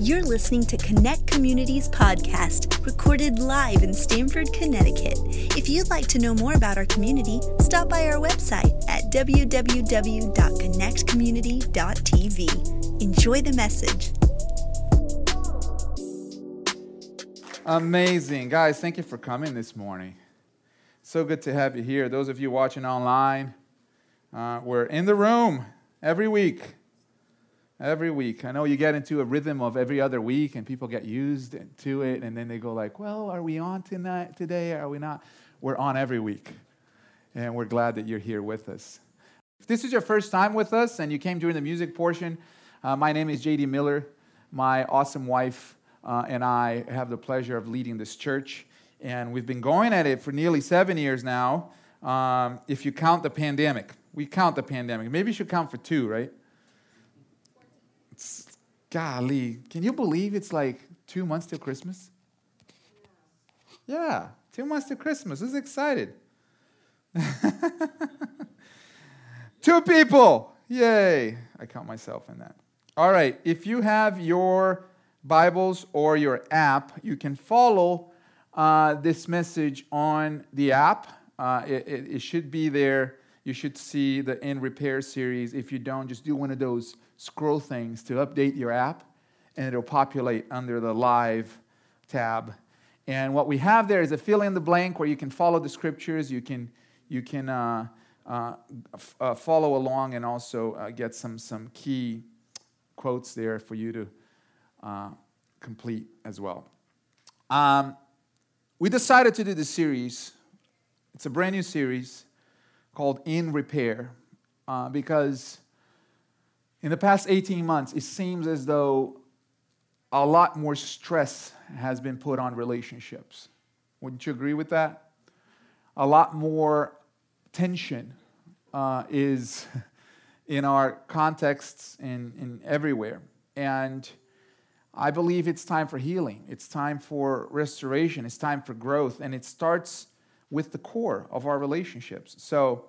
You're listening to Connect Communities podcast, recorded live in Stamford, Connecticut. If you'd like to know more about our community, stop by our website at www.connectcommunity.tv. Enjoy the message. Amazing. Guys, thank you for coming this morning. So good to have you here. Those of you watching online, uh, we're in the room every week. Every week. I know you get into a rhythm of every other week and people get used to it and then they go like, well, are we on tonight today? Are we not? We're on every week. And we're glad that you're here with us. If this is your first time with us and you came during the music portion, uh, my name is JD Miller. My awesome wife uh, and I have the pleasure of leading this church. And we've been going at it for nearly seven years now, um, if you count the pandemic. We count the pandemic. Maybe you should count for two, right? Golly, can you believe it's like two months till Christmas? Yeah, two months to Christmas. Who's excited? two people. Yay. I count myself in that. All right, if you have your Bibles or your app, you can follow uh, this message on the app. Uh, it, it, it should be there. You should see the In Repair series. If you don't, just do one of those scroll things to update your app, and it'll populate under the live tab. And what we have there is a fill in the blank where you can follow the scriptures, you can, you can uh, uh, f- uh, follow along, and also uh, get some, some key quotes there for you to uh, complete as well. Um, we decided to do this series. It's a brand new series called In Repair uh, because in the past 18 months, it seems as though a lot more stress has been put on relationships. Wouldn't you agree with that? A lot more tension uh, is in our contexts and, and everywhere. And I believe it's time for healing. It's time for restoration. It's time for growth. And it starts with the core of our relationships. So,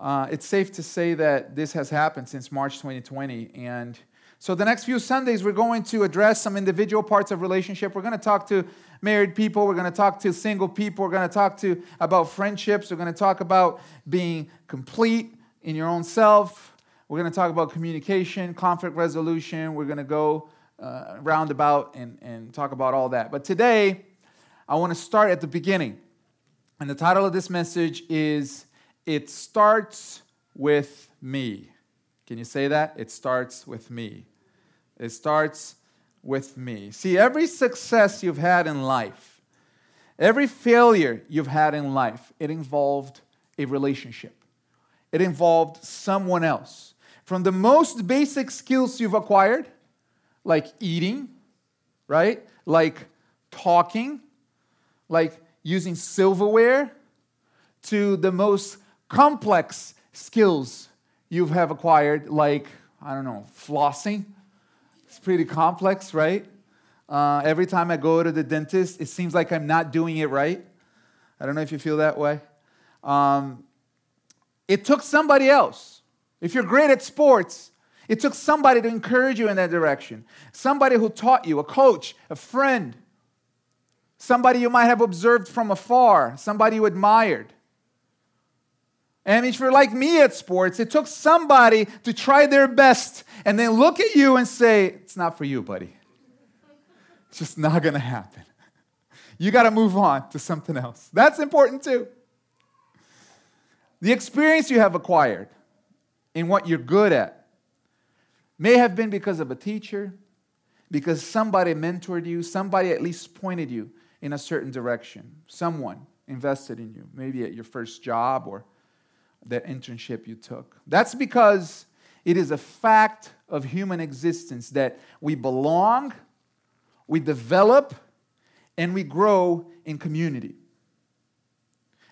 uh, it's safe to say that this has happened since March 2020. And so, the next few Sundays, we're going to address some individual parts of relationship. We're going to talk to married people. We're going to talk to single people. We're going to talk to about friendships. We're going to talk about being complete in your own self. We're going to talk about communication, conflict resolution. We're going to go uh, roundabout and, and talk about all that. But today, I want to start at the beginning. And the title of this message is it starts with me. Can you say that? It starts with me. It starts with me. See, every success you've had in life, every failure you've had in life, it involved a relationship. It involved someone else. From the most basic skills you've acquired, like eating, right? Like talking, like using silverware, to the most complex skills you have acquired, like, I don't know, flossing. It's pretty complex, right? Uh, every time I go to the dentist, it seems like I'm not doing it right. I don't know if you feel that way. Um, it took somebody else. If you're great at sports, it took somebody to encourage you in that direction. Somebody who taught you, a coach, a friend, somebody you might have observed from afar, somebody you admired. And if you're like me at sports, it took somebody to try their best and then look at you and say, It's not for you, buddy. It's just not to happen. You got to move on to something else. That's important too. The experience you have acquired in what you're good at may have been because of a teacher, because somebody mentored you, somebody at least pointed you in a certain direction, someone invested in you, maybe at your first job or that internship you took. That's because it is a fact of human existence that we belong, we develop, and we grow in community.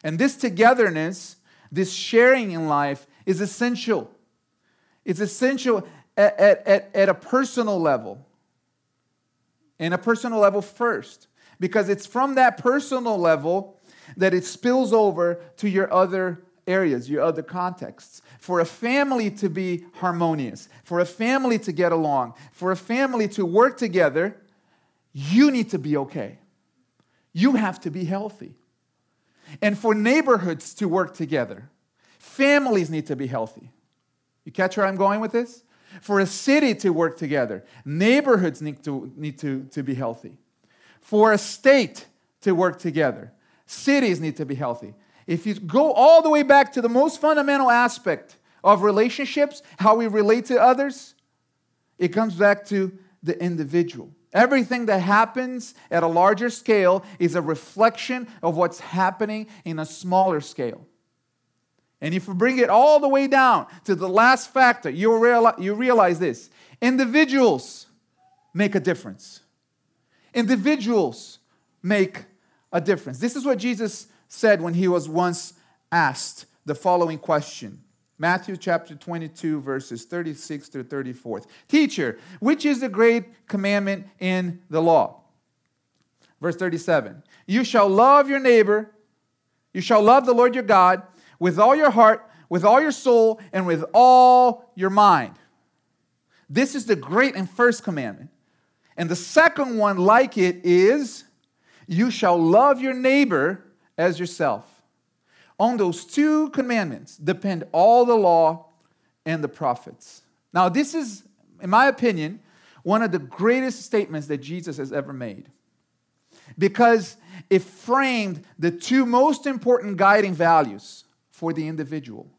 And this togetherness, this sharing in life is essential. It's essential at, at, at, a personal level. And a personal level first. Because it's from that personal level that it spills over to your other areas, your other contexts. For a family to be harmonious, for a family to get along, for a family to work together, you need to be okay. You have to be healthy. And for neighborhoods to work together, families need to be healthy. You catch where I'm going with this? For a city to work together, neighborhoods need to, need to, to be healthy. For a state to work together, cities need to be healthy. If you go all the way back to the most fundamental aspect of relationships, how we relate to others, it comes back to the individual. Everything that happens at a larger scale is a reflection of what's happening in a smaller scale. And if you bring it all the way down to the last factor, you realize, you realize this individuals make a difference. Individuals make a difference. This is what Jesus said when he was once asked the following question Matthew chapter 22, verses 36 to 34. Teacher, which is the great commandment in the law? Verse 37 You shall love your neighbor, you shall love the Lord your God with all your heart, with all your soul, and with all your mind. This is the great and first commandment. And the second one, like it, is you shall love your neighbor as yourself. On those two commandments depend all the law and the prophets. Now, this is, in my opinion, one of the greatest statements that Jesus has ever made because it framed the two most important guiding values for the individual,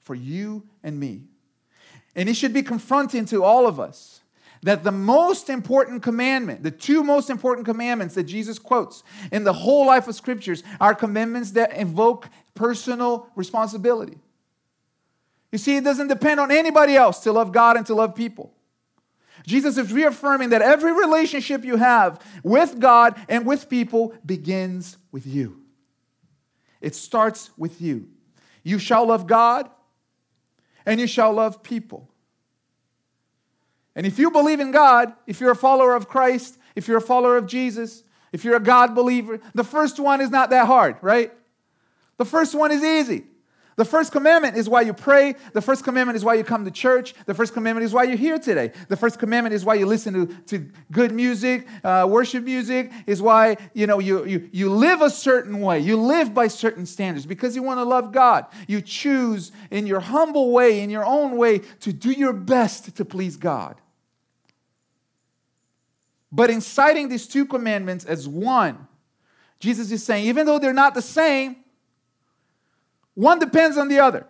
for you and me. And it should be confronting to all of us that the most important commandment, the two most important commandments that Jesus quotes in the whole life of scriptures are commandments that invoke personal responsibility. You see, it doesn't depend on anybody else to love God and to love people. Jesus is reaffirming that every relationship you have with God and with people begins with you. It starts with you. You shall love God and you shall love people. And if you believe in God, if you're a follower of Christ, if you're a follower of Jesus, if you're a God believer, the first one is not that hard, right? The first one is easy. The first commandment is why you pray. The first commandment is why you come to church. The first commandment is why you're here today. The first commandment is why you listen to, to good music, uh, worship music, is why you, know, you, you, you live a certain way. You live by certain standards because you want to love God. You choose in your humble way, in your own way, to do your best to please God. But in citing these two commandments as one, Jesus is saying, even though they're not the same, one depends on the other.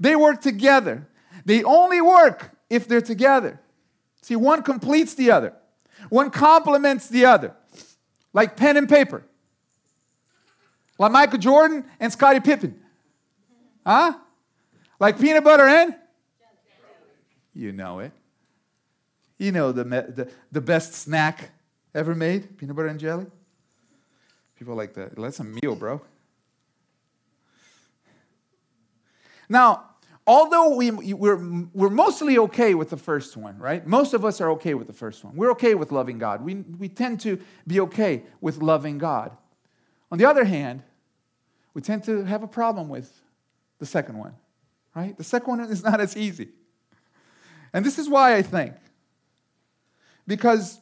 They work together. They only work if they're together. See, one completes the other, one complements the other, like pen and paper, like Michael Jordan and Scottie Pippen. Huh? Like peanut butter and? You know it. You know the, the, the best snack ever made peanut butter and jelly? People like that. That's a meal, bro. Now, although we, we're, we're mostly okay with the first one, right? Most of us are okay with the first one. We're okay with loving God. We, we tend to be okay with loving God. On the other hand, we tend to have a problem with the second one, right? The second one is not as easy. And this is why I think because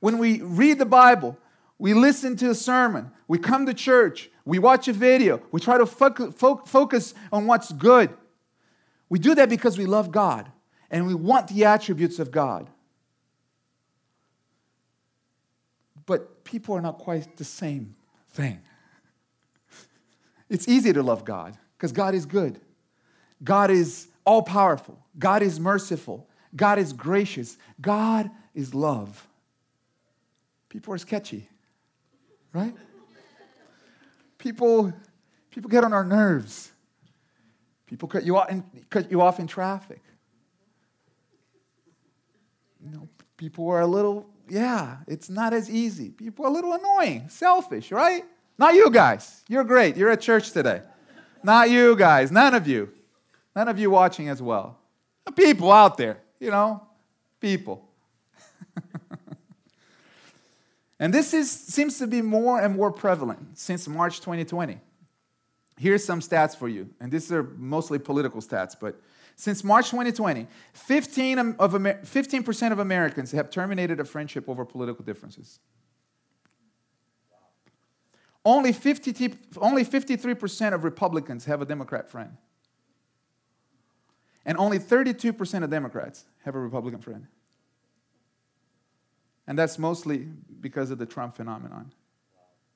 when we read the Bible, we listen to a sermon, we come to church, we watch a video, we try to fo- focus on what's good. We do that because we love God and we want the attributes of God. But people are not quite the same thing. It's easy to love God because God is good. God is all powerful. God is merciful. God is gracious. God is love. People are sketchy, right? People, people get on our nerves. People cut you off in, cut you off in traffic. You know, people are a little, yeah, it's not as easy. People are a little annoying, selfish, right? Not you guys. You're great. You're at church today. Not you guys. None of you. None of you watching as well. People out there you know, people. and this is, seems to be more and more prevalent since March 2020. Here's some stats for you, and these are mostly political stats, but since March 2020, 15 of, 15% of Americans have terminated a friendship over political differences. Only, 50, only 53% of Republicans have a Democrat friend. And only 32% of Democrats have a Republican friend. And that's mostly because of the Trump phenomenon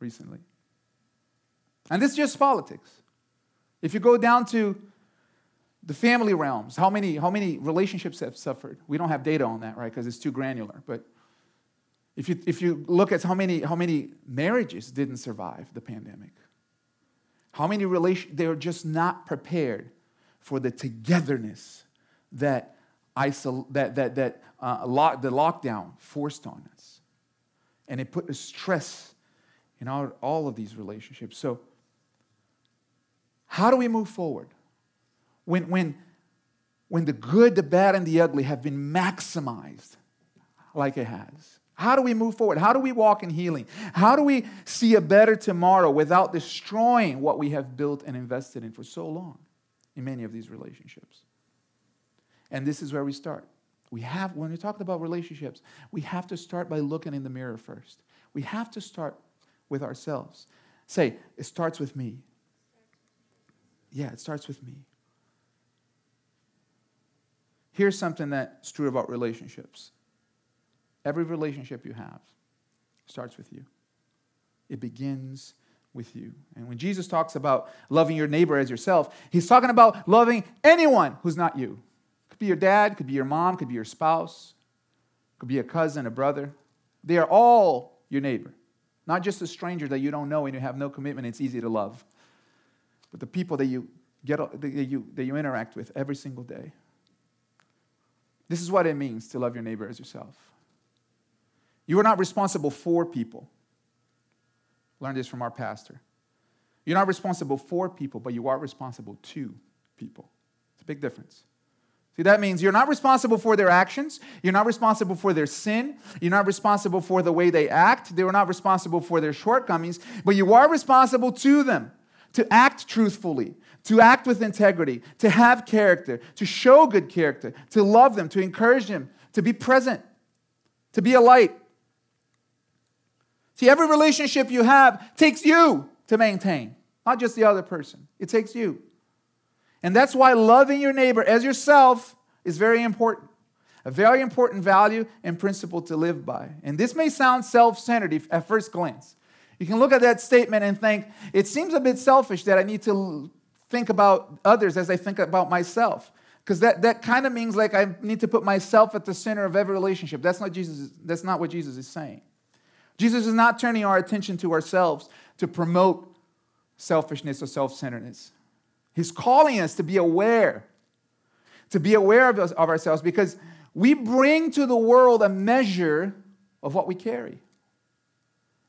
recently. And this is just politics. If you go down to the family realms, how many, how many relationships have suffered? We don't have data on that, right? Because it's too granular. But if you, if you look at how many, how many marriages didn't survive the pandemic, how many relations, they're just not prepared for the togetherness that, isol- that, that, that uh, lock, the lockdown forced on us. And it put a stress in our, all of these relationships. So, how do we move forward? When, when, when the good, the bad, and the ugly have been maximized like it has. How do we move forward? How do we walk in healing? How do we see a better tomorrow without destroying what we have built and invested in for so long in many of these relationships? And this is where we start. We have, when we talk about relationships, we have to start by looking in the mirror first. We have to start with ourselves. Say, it starts with me. Yeah, it starts with me. Here's something that's true about relationships every relationship you have starts with you, it begins with you. And when Jesus talks about loving your neighbor as yourself, he's talking about loving anyone who's not you. Could be your dad, could be your mom, could be your spouse, could be a cousin, a brother. They are all your neighbor. Not just a stranger that you don't know and you have no commitment, it's easy to love. But the people that you get that you, that you interact with every single day. This is what it means to love your neighbor as yourself. You are not responsible for people. Learn this from our pastor. You're not responsible for people, but you are responsible to people. It's a big difference. See, that means you're not responsible for their actions. You're not responsible for their sin. You're not responsible for the way they act. They are not responsible for their shortcomings, but you are responsible to them to act truthfully, to act with integrity, to have character, to show good character, to love them, to encourage them, to be present, to be a light. See, every relationship you have takes you to maintain, not just the other person. It takes you. And that's why loving your neighbor as yourself is very important. A very important value and principle to live by. And this may sound self centered at first glance. You can look at that statement and think, it seems a bit selfish that I need to think about others as I think about myself. Because that, that kind of means like I need to put myself at the center of every relationship. That's not, Jesus, that's not what Jesus is saying. Jesus is not turning our attention to ourselves to promote selfishness or self centeredness. He's calling us to be aware, to be aware of, us, of ourselves because we bring to the world a measure of what we carry.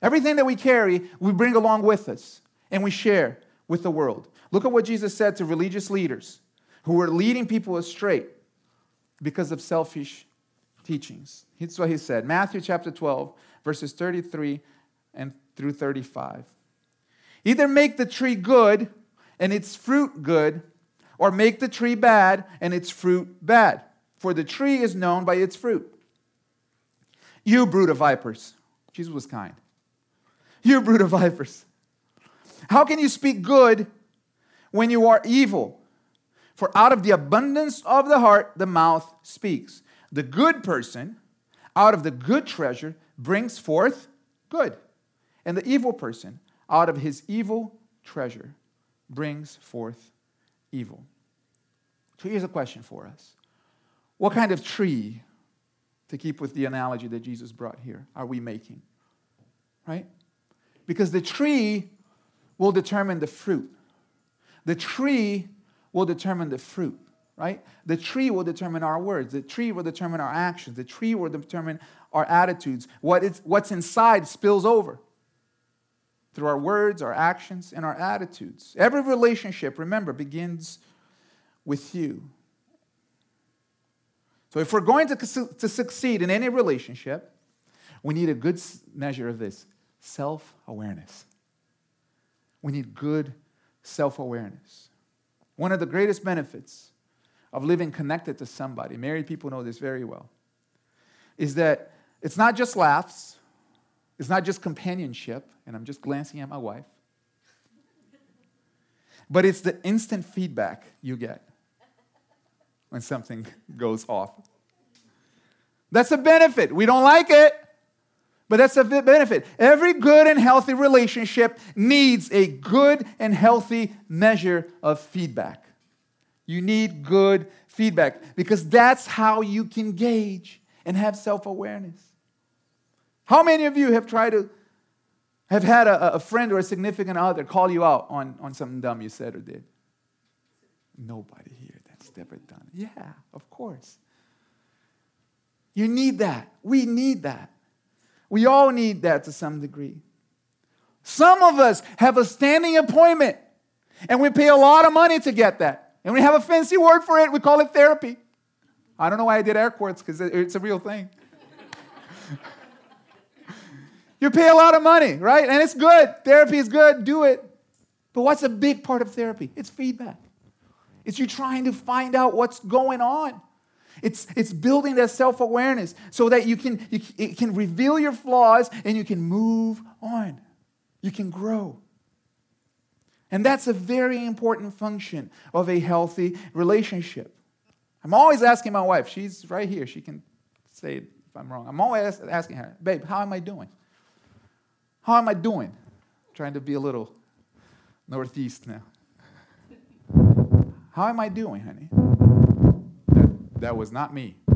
Everything that we carry, we bring along with us and we share with the world. Look at what Jesus said to religious leaders who were leading people astray because of selfish teachings. Here's what he said Matthew chapter 12, verses 33 and through 35. Either make the tree good and its fruit good, or make the tree bad and its fruit bad. For the tree is known by its fruit. You brood of vipers. Jesus was kind. You brood of vipers. How can you speak good when you are evil? For out of the abundance of the heart, the mouth speaks. The good person, out of the good treasure, brings forth good. And the evil person, out of his evil treasure, brings forth evil. So here's a question for us What kind of tree, to keep with the analogy that Jesus brought here, are we making? Right? Because the tree will determine the fruit. The tree will determine the fruit, right? The tree will determine our words. The tree will determine our actions. The tree will determine our attitudes. What is, what's inside spills over through our words, our actions, and our attitudes. Every relationship, remember, begins with you. So if we're going to, to succeed in any relationship, we need a good measure of this self awareness. We need good self awareness. One of the greatest benefits of living connected to somebody, married people know this very well, is that it's not just laughs, it's not just companionship, and I'm just glancing at my wife, but it's the instant feedback you get when something goes off. That's a benefit. We don't like it, but that's a benefit. Every good and healthy relationship needs a good and healthy measure of feedback. You need good feedback because that's how you can gauge and have self awareness. How many of you have tried to have had a, a, friend or a significant other call you out on, on something dumb you said or did? Nobody here that's ever done it. Yeah, of course. You need that. We need that. We all need that to some degree. Some of us have a standing appointment and we pay a lot of money to get that. And we have a fancy word for it. We call it therapy. I don't know why I did air quotes because it's a real thing. you pay a lot of money, right? And it's good. Therapy is good. Do it. But what's a big part of therapy? It's feedback. It's you trying to find out what's going on. It's, it's building that self awareness so that you can, you, it can reveal your flaws and you can move on. You can grow. And that's a very important function of a healthy relationship. I'm always asking my wife, she's right here, she can say if I'm wrong. I'm always asking her, babe, how am I doing? How am I doing? trying to be a little northeast now. How am I doing, honey? That, that was not me.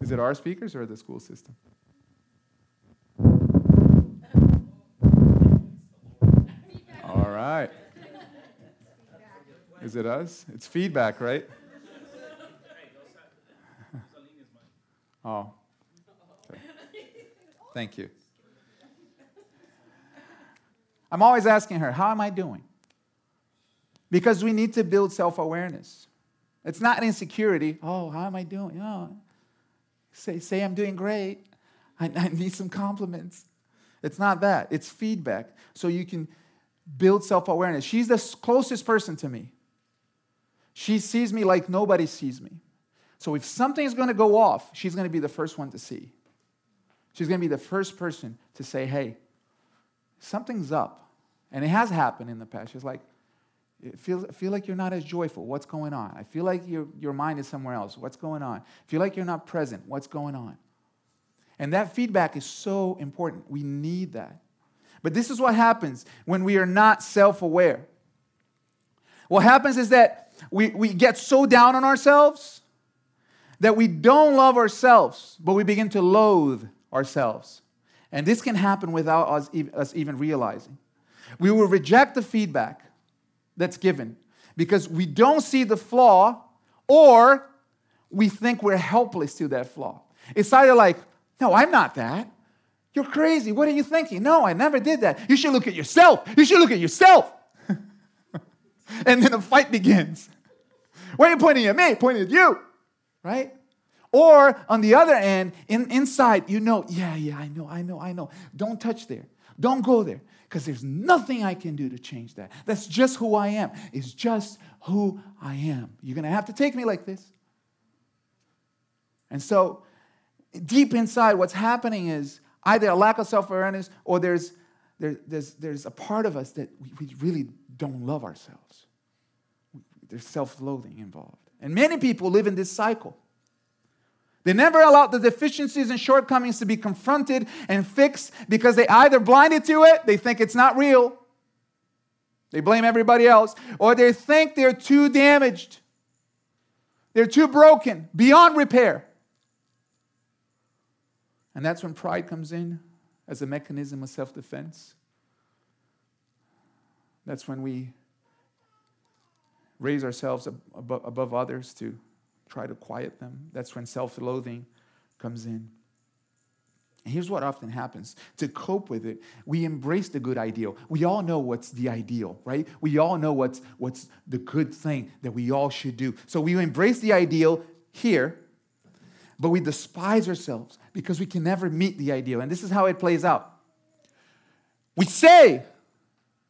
Is it our speakers or the school system? Right. Is it us? It's feedback, right? Oh. Okay. Thank you. I'm always asking her, How am I doing? Because we need to build self awareness. It's not insecurity. Oh, how am I doing? Oh, say, say I'm doing great. I, I need some compliments. It's not that, it's feedback. So you can build self awareness. She's the closest person to me. She sees me like nobody sees me. So if something's going to go off, she's going to be the first one to see. She's going to be the first person to say, hey, something's up. And it has happened in the past. She's like, I feel, I feel like you're not as joyful. What's going on? I feel like your, your mind is somewhere else. What's going on? I feel like you're not present. What's going on? And that feedback is so important. We need that. But this is what happens when we are not self aware. What happens is that we, we get so down on ourselves that we don't love ourselves, but we begin to loathe ourselves. And this can happen without us, us even realizing. We will reject the feedback that's given because we don't see the flaw or we think we're helpless to that flaw. It's either like, no, I'm not that. You're crazy. What are you thinking? No, I never did that. You should look at yourself. You should look at yourself. and then a fight begins. Why are you pointing at me? Pointing at you, right? Or on the other end, in, inside, you know, yeah, yeah, I know, I know, I know. Don't touch there. Don't go there because there's nothing I can do to change that. That's just who I am. It's just who I am. You're going to have to take me like this. And so, deep inside, what's happening is either a lack of self awareness or there's, there, there's, there's a part of us that we, we really don't love ourselves. There's self loathing involved. And many people live in this cycle. They never allow the deficiencies and shortcomings to be confronted and fixed because they either blinded to it, they think it's not real, they blame everybody else, or they think they're too damaged, they're too broken, beyond repair. And that's when pride comes in as a mechanism of self defense. That's when we raise ourselves above others to try to quiet them. That's when self loathing comes in. And here's what often happens to cope with it, we embrace the good ideal. We all know what's the ideal, right? We all know what's, what's the good thing that we all should do. So we embrace the ideal here, but we despise ourselves because we can never meet the ideal. And this is how it plays out. We say,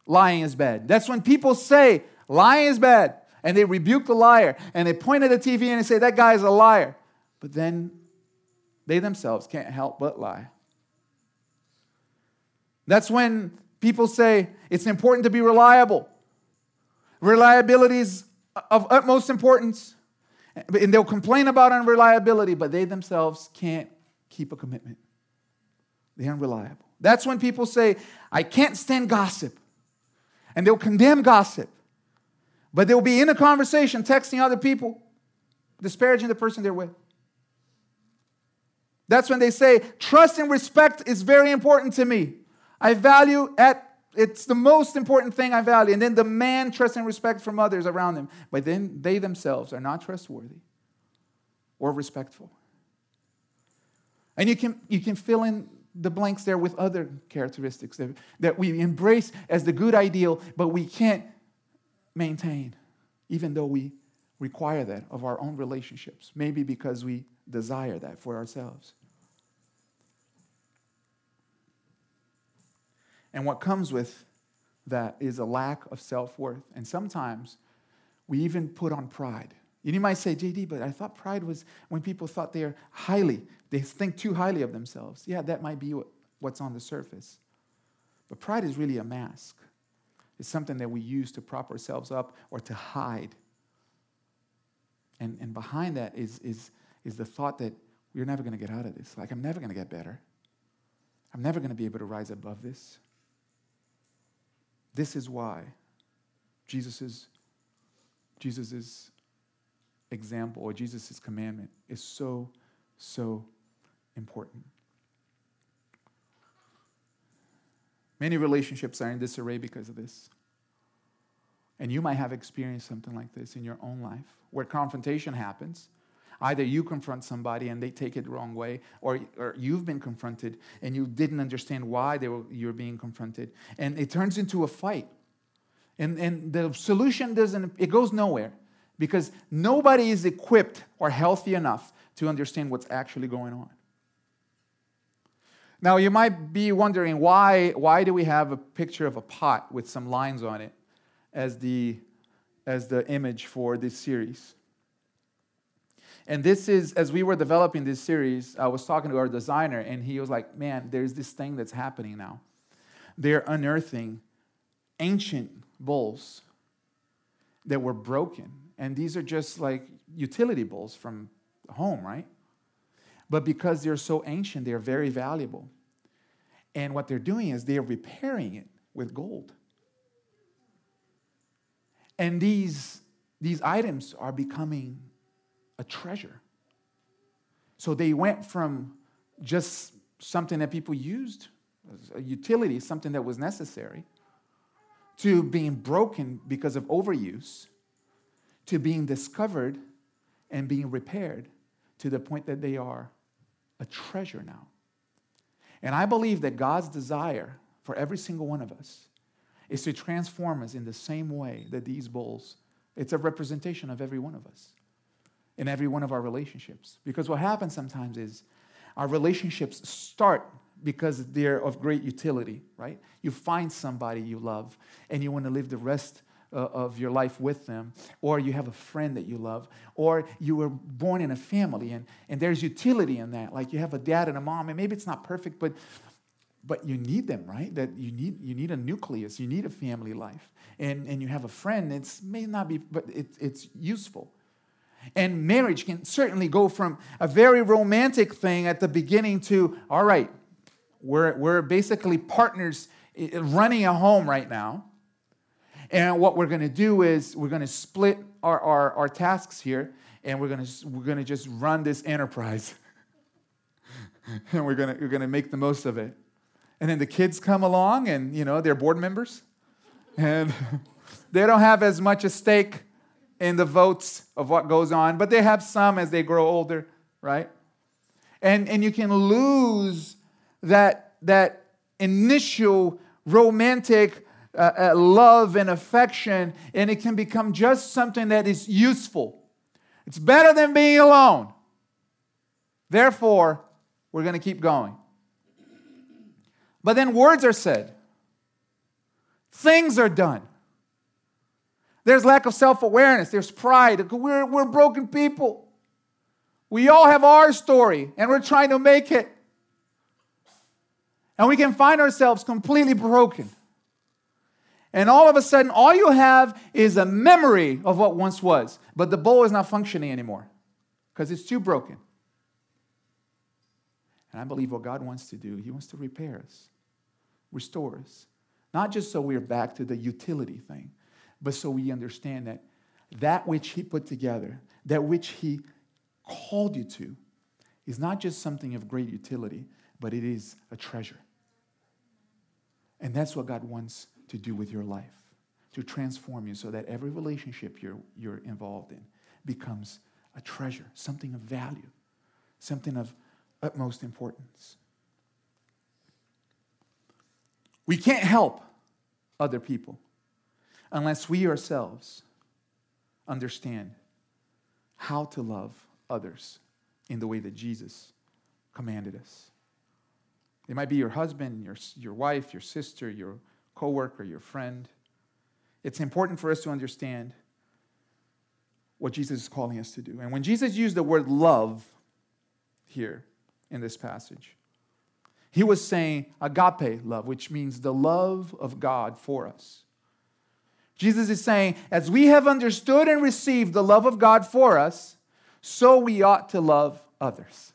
lying is bad. That's when people say lying is bad and they rebuke the liar and they point at the TV and they say that guy is a liar. But then they themselves can't help but lie. That's when people say it's important to be reliable. Reliability is of utmost importance. And they'll complain about unreliability, but they themselves can't keep a commitment. They're unreliable. That's when people say, I can't stand gossip. And they'll condemn gossip. But they'll be in a conversation, texting other people, disparaging the person they're with. That's when they say, trust and respect is very important to me. I value at it's the most important thing I value. And then demand trust and respect from others around them. But then they themselves are not trustworthy or respectful. And you can, you can fill in the blanks there with other characteristics that, that we embrace as the good ideal, but we can't maintain, even though we require that of our own relationships. Maybe because we desire that for ourselves. And what comes with that is a lack of self worth. And sometimes we even put on pride. And You might say, JD, but I thought pride was when people thought they're highly, they think too highly of themselves. Yeah, that might be what's on the surface. But pride is really a mask, it's something that we use to prop ourselves up or to hide. And, and behind that is, is, is the thought that we're never going to get out of this. Like, I'm never going to get better. I'm never going to be able to rise above this. This is why Jesus Jesus's example or Jesus' commandment is so, so important. Many relationships are in disarray because of this. And you might have experienced something like this in your own life where confrontation happens. Either you confront somebody and they take it the wrong way, or, or you've been confronted and you didn't understand why they were, you were being confronted. And it turns into a fight. And, and the solution doesn't, it goes nowhere because nobody is equipped or healthy enough to understand what's actually going on. Now, you might be wondering why, why do we have a picture of a pot with some lines on it as the, as the image for this series? And this is, as we were developing this series, I was talking to our designer, and he was like, Man, there's this thing that's happening now. They're unearthing ancient bowls that were broken. And these are just like utility bowls from home, right? But because they're so ancient, they're very valuable. And what they're doing is they're repairing it with gold. And these, these items are becoming a treasure. So they went from just something that people used, a utility, something that was necessary, to being broken because of overuse, to being discovered and being repaired to the point that they are a treasure now. And I believe that God's desire for every single one of us is to transform us in the same way that these bowls, it's a representation of every one of us in every one of our relationships. Because what happens sometimes is our relationships start because they're of great utility, right? You find somebody you love and you want to live the rest uh, of your life with them, or you have a friend that you love, or you were born in a family and, and there's utility in that. Like you have a dad and a mom, and maybe it's not perfect, but but you need them, right? That you need you need a nucleus, you need a family life. And and you have a friend, it may not be, but it, it's useful. And marriage can certainly go from a very romantic thing at the beginning to, all right, we're, we're basically partners running a home right now. And what we're going to do is we're going to split our, our, our tasks here and we're going to, we're going to just run this enterprise. and we're going to, we're going to make the most of it. And then the kids come along and, you know, they're board members. And they don't have as much a stake in the votes of what goes on, but they have some as they grow older, right? And, and you can lose that, that initial romantic uh, uh, love and affection, and it can become just something that is useful. It's better than being alone. Therefore, we're going to keep going. But then words are said. things are done. There's lack of self awareness, there's pride. We're, we're broken people. We all have our story, and we're trying to make it. And we can find ourselves completely broken. And all of a sudden, all you have is a memory of what once was, but the bowl is not functioning anymore because it's too broken. And I believe what God wants to do, He wants to repair us, restore us. Not just so we're back to the utility thing, but so we understand that that which He put together, that which He called you to, is not just something of great utility, but it is a treasure. And that's what God wants to do with your life, to transform you so that every relationship you're, you're involved in becomes a treasure, something of value, something of utmost importance. We can't help other people unless we ourselves understand how to love others in the way that Jesus commanded us. It might be your husband, your, your wife, your sister, your coworker, your friend. It's important for us to understand what Jesus is calling us to do. And when Jesus used the word love here, in this passage. He was saying agape love, which means the love of God for us. Jesus is saying, as we have understood and received the love of God for us, so we ought to love others.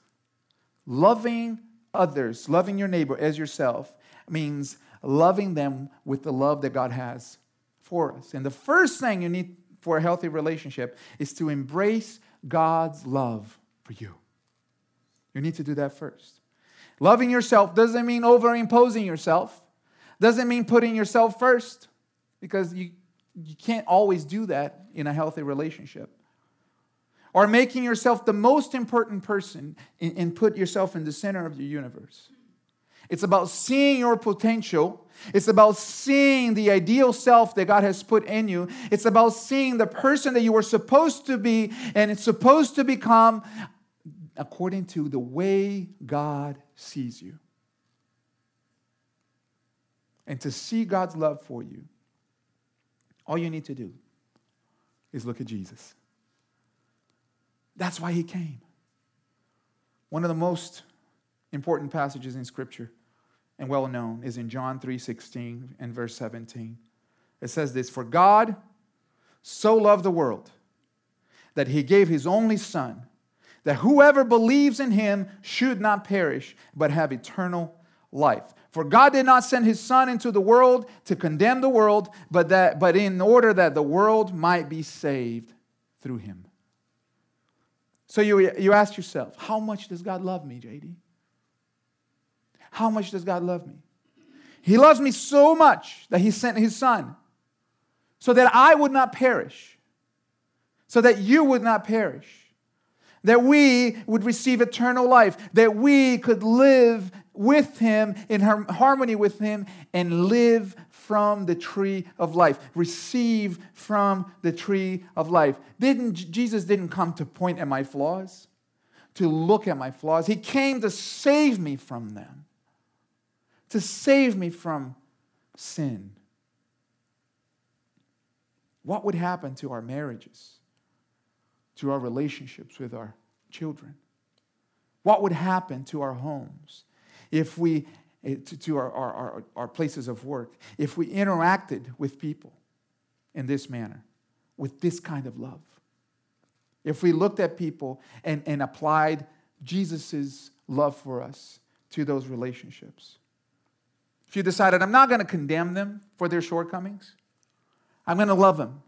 Loving others, loving your neighbor as yourself, means loving them with the love that God has for us. And the first thing you need for a healthy relationship is to embrace God's love for you. You need to do that first. Loving yourself doesn't mean overimposing yourself, doesn't mean putting yourself first, because you, you can't always do that in a healthy relationship. Or making yourself the most important person and, and put yourself in the center of the universe. It's about seeing your potential. It's about seeing the ideal self that God has put in you. It's about seeing the person that you were supposed to be and it's supposed to become according to the way God sees you. And to see God's love for you, all you need to do is look at Jesus. That's why he came. One of the most important passages in scripture and well known is in John 3:16 and verse 17. It says this, "For God so loved the world that he gave his only son that whoever believes in him should not perish, but have eternal life. For God did not send his Son into the world to condemn the world, but, that, but in order that the world might be saved through him. So you, you ask yourself, how much does God love me, JD? How much does God love me? He loves me so much that he sent his Son so that I would not perish, so that you would not perish that we would receive eternal life, that we could live with Him in harmony with Him and live from the tree of life, receive from the tree of life. Didn't, Jesus didn't come to point at my flaws, to look at my flaws. He came to save me from them, to save me from sin. What would happen to our marriages? To our relationships with our children? What would happen to our homes if we, eh, to, our, our, our places of work, if we interacted with people in this manner, with this kind of love? If we looked at people and, and applied Jesus' love for us to those relationships? If you decided, I'm not going to condemn them for their shortcomings, I'm going to love them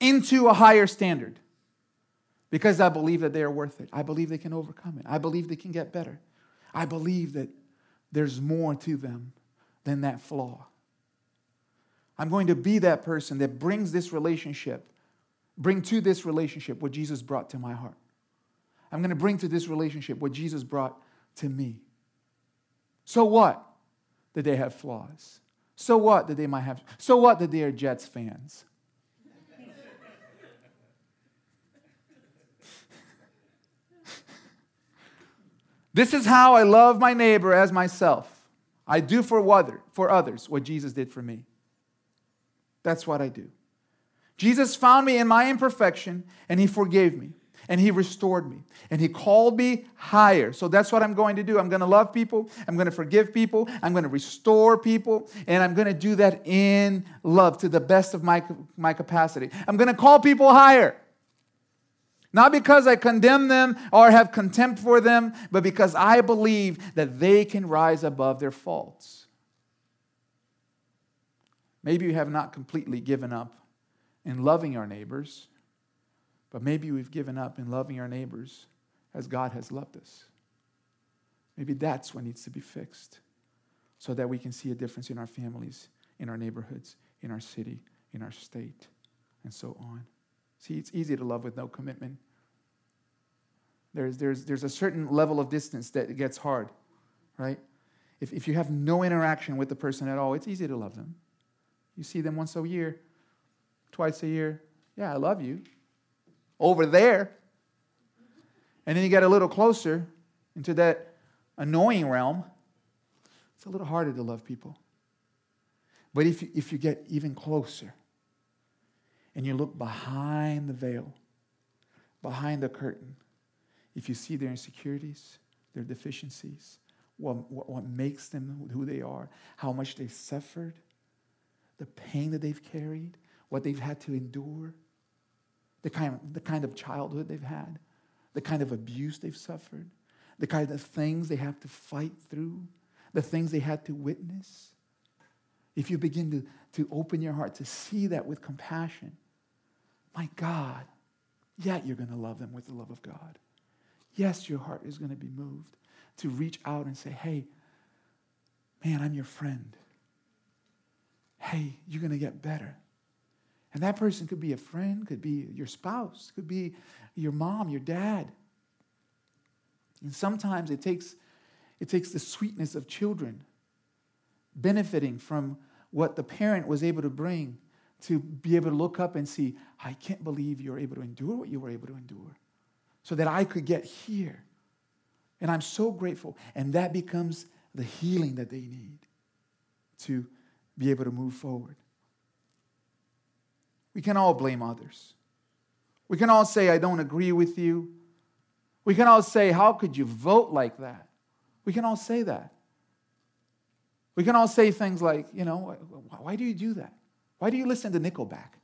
into a higher standard because I believe that they are worth it. I believe they can overcome it. I believe they can get better. I believe that there's more to them than that flaw. I'm going to be that person that brings this relationship, bring to this relationship what Jesus brought to my heart. I'm going to bring to this relationship what Jesus brought to me. So what that they have flaws? So what that they might have? So what that they are Jets fans? This is how I love my neighbor as myself. I do for, other, for others what Jesus did for me. That's what I do. Jesus found me in my imperfection and he forgave me and he restored me and he called me higher. So that's what I'm going to do. I'm going to love people, I'm going to forgive people, I'm going to restore people, and I'm going to do that in love to the best of my, my capacity. I'm going to call people higher. Not because I condemn them or have contempt for them, but because I believe that they can rise above their faults. Maybe you have not completely given up in loving our neighbors, but maybe we've given up in loving our neighbors as God has loved us. Maybe that's what needs to be fixed so that we can see a difference in our families, in our neighborhoods, in our city, in our state, and so on. See, it's easy to love with no commitment. There's, there's, there's a certain level of distance that gets hard, right? If, if you have no interaction with the person at all, it's easy to love them. You see them once a year, twice a year. Yeah, I love you. Over there. And then you get a little closer into that annoying realm. It's a little harder to love people. But if if you get even closer, and you look behind the veil, behind the curtain, if you see their insecurities, their deficiencies, what, what, what makes them who they are, how much they've suffered, the pain that they've carried, what they've had to endure, the kind, the kind of childhood they've had, the kind of abuse they've suffered, the kind of things they have to fight through, the things they had to witness. If you begin to, to open your heart to see that with compassion, my God, yet you're going to love them with the love of God. Yes, your heart is going to be moved to reach out and say, hey, man, I'm your friend. Hey, you're going to get better. And that person could be a friend, could be your spouse, could be your mom, your dad. And sometimes it takes, it takes the sweetness of children benefiting from what the parent was able to bring to be able to look up and see, I can't believe you're able to endure what you were able to endure, so that I could get here. And I'm so grateful. And that becomes the healing that they need to be able to move forward. We can all blame others. We can all say, I don't agree with you. We can all say, How could you vote like that? We can all say that. We can all say things like, You know, why do you do that? Why do you listen to Nickelback?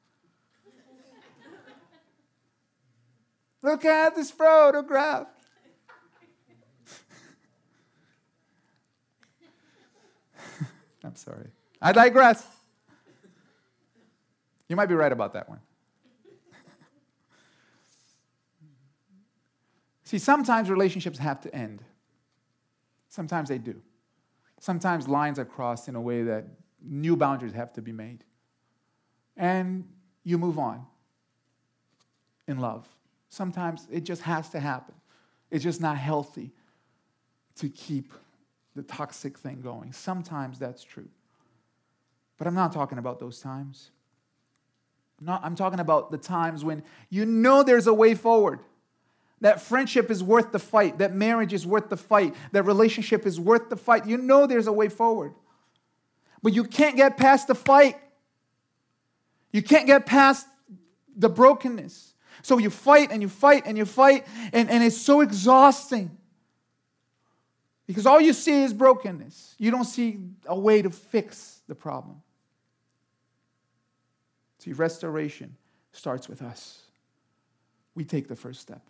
Look at this photograph. I'm sorry. I digress. You might be right about that one. See, sometimes relationships have to end. Sometimes they do. Sometimes lines are crossed in a way that new boundaries have to be made. And you move on in love. Sometimes it just has to happen. It's just not healthy to keep the toxic thing going. Sometimes that's true. But I'm not talking about those times. I'm, not, I'm talking about the times when you know there's a way forward. That friendship is worth the fight. That marriage is worth the fight. That relationship is worth the fight. You know there's a way forward. But you can't get past the fight. You can't get past the brokenness. So you fight and you fight and you fight, and, and it's so exhausting. Because all you see is brokenness. You don't see a way to fix the problem. See, restoration starts with us. We take the first step.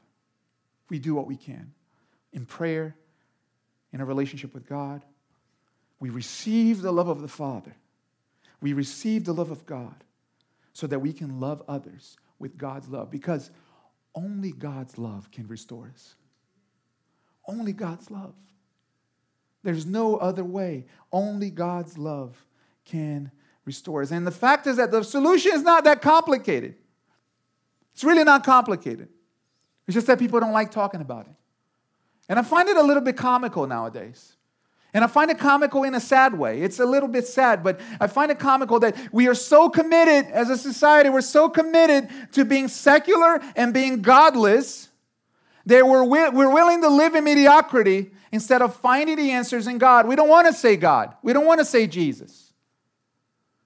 We do what we can in prayer, in a relationship with God. We receive the love of the Father. We receive the love of God so that we can love others with God's love because only God's love can restore us. Only God's love. There's no other way. Only God's love can restore us. And the fact is that the solution is not that complicated. It's really not complicated. It's just that people don't like talking about it. And I find it a little bit comical nowadays. And I find it comical in a sad way. It's a little bit sad, but I find it comical that we are so committed as a society, we're so committed to being secular and being godless that we're, we're willing to live in mediocrity instead of finding the answers in God. We don't want to say God, we don't want to say Jesus.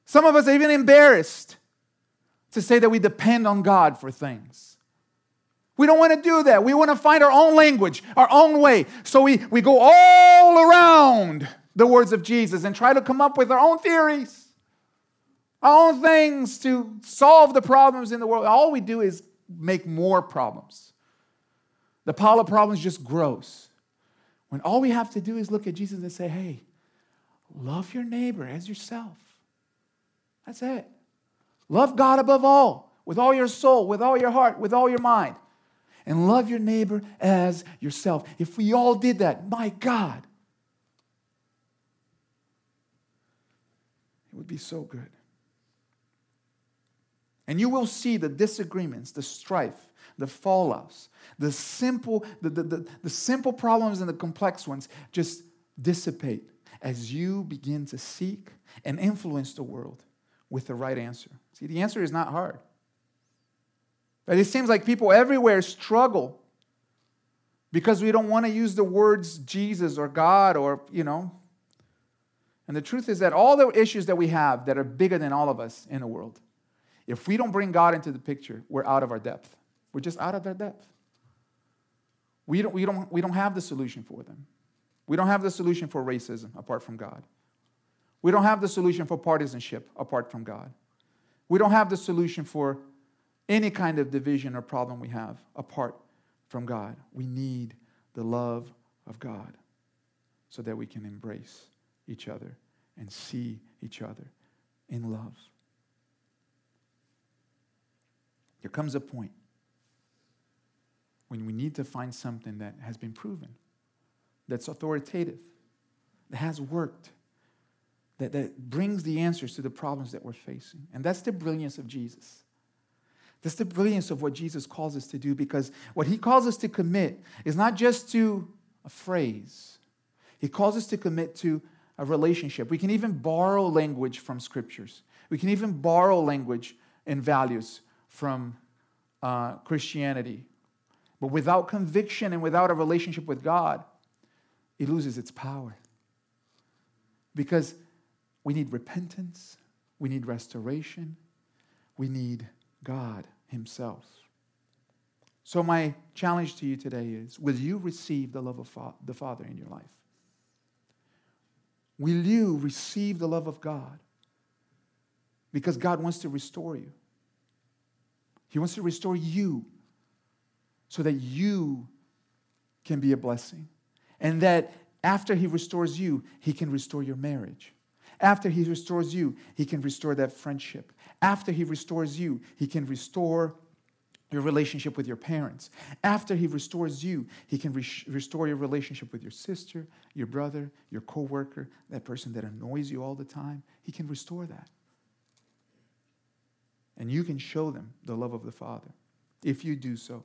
Some of us are even embarrassed to say that we depend on God for things. We don't want to do that. We want to find our own language, our own way. So we, we go all around the words of Jesus and try to come up with our own theories, our own things to solve the problems in the world. All we do is make more problems. The pile of problems just grows. When all we have to do is look at Jesus and say, hey, love your neighbor as yourself. That's it. Love God above all, with all your soul, with all your heart, with all your mind. And love your neighbor as yourself. If we all did that, my God, it would be so good. And you will see the disagreements, the strife, the fallouts, the simple, the, the, the, the, simple problems and the complex ones just dissipate as you begin to seek and influence the world with the right answer. See, the answer is not hard. But it seems like people everywhere struggle because we don't want to use the words Jesus or God or, you know. And the truth is that all the issues that we have that are bigger than all of us in the world, if we don't bring God into the picture, we're out of our depth. We're just out of our depth. We don't, we, don't, we don't have the solution for them. We don't have the solution for racism apart from God. We don't have the solution for partisanship apart from God. We don't have the solution for any kind of division or problem we have apart from God. We need the love of God so that we can embrace each other and see each other in love. There comes a point when we need to find something that has been proven, that's authoritative, that has worked, that, that brings the answers to the problems that we're facing. And that's the brilliance of Jesus. That's the brilliance of what Jesus calls us to do because what he calls us to commit is not just to a phrase, he calls us to commit to a relationship. We can even borrow language from scriptures, we can even borrow language and values from uh, Christianity. But without conviction and without a relationship with God, it loses its power. Because we need repentance, we need restoration, we need God Himself. So, my challenge to you today is Will you receive the love of fa- the Father in your life? Will you receive the love of God? Because God wants to restore you. He wants to restore you so that you can be a blessing. And that after He restores you, He can restore your marriage. After He restores you, He can restore that friendship. After He restores you, He can restore your relationship with your parents. After He restores you, He can re- restore your relationship with your sister, your brother, your coworker, that person that annoys you all the time. He can restore that. And you can show them the love of the Father. If you do so,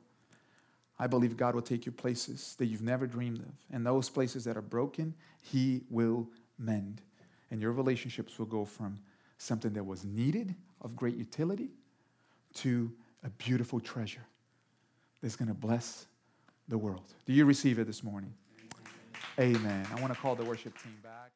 I believe God will take you places that you've never dreamed of. And those places that are broken, He will mend. And your relationships will go from something that was needed, of great utility, to a beautiful treasure that's going to bless the world. Do you receive it this morning? Amen. Amen. I want to call the worship team back.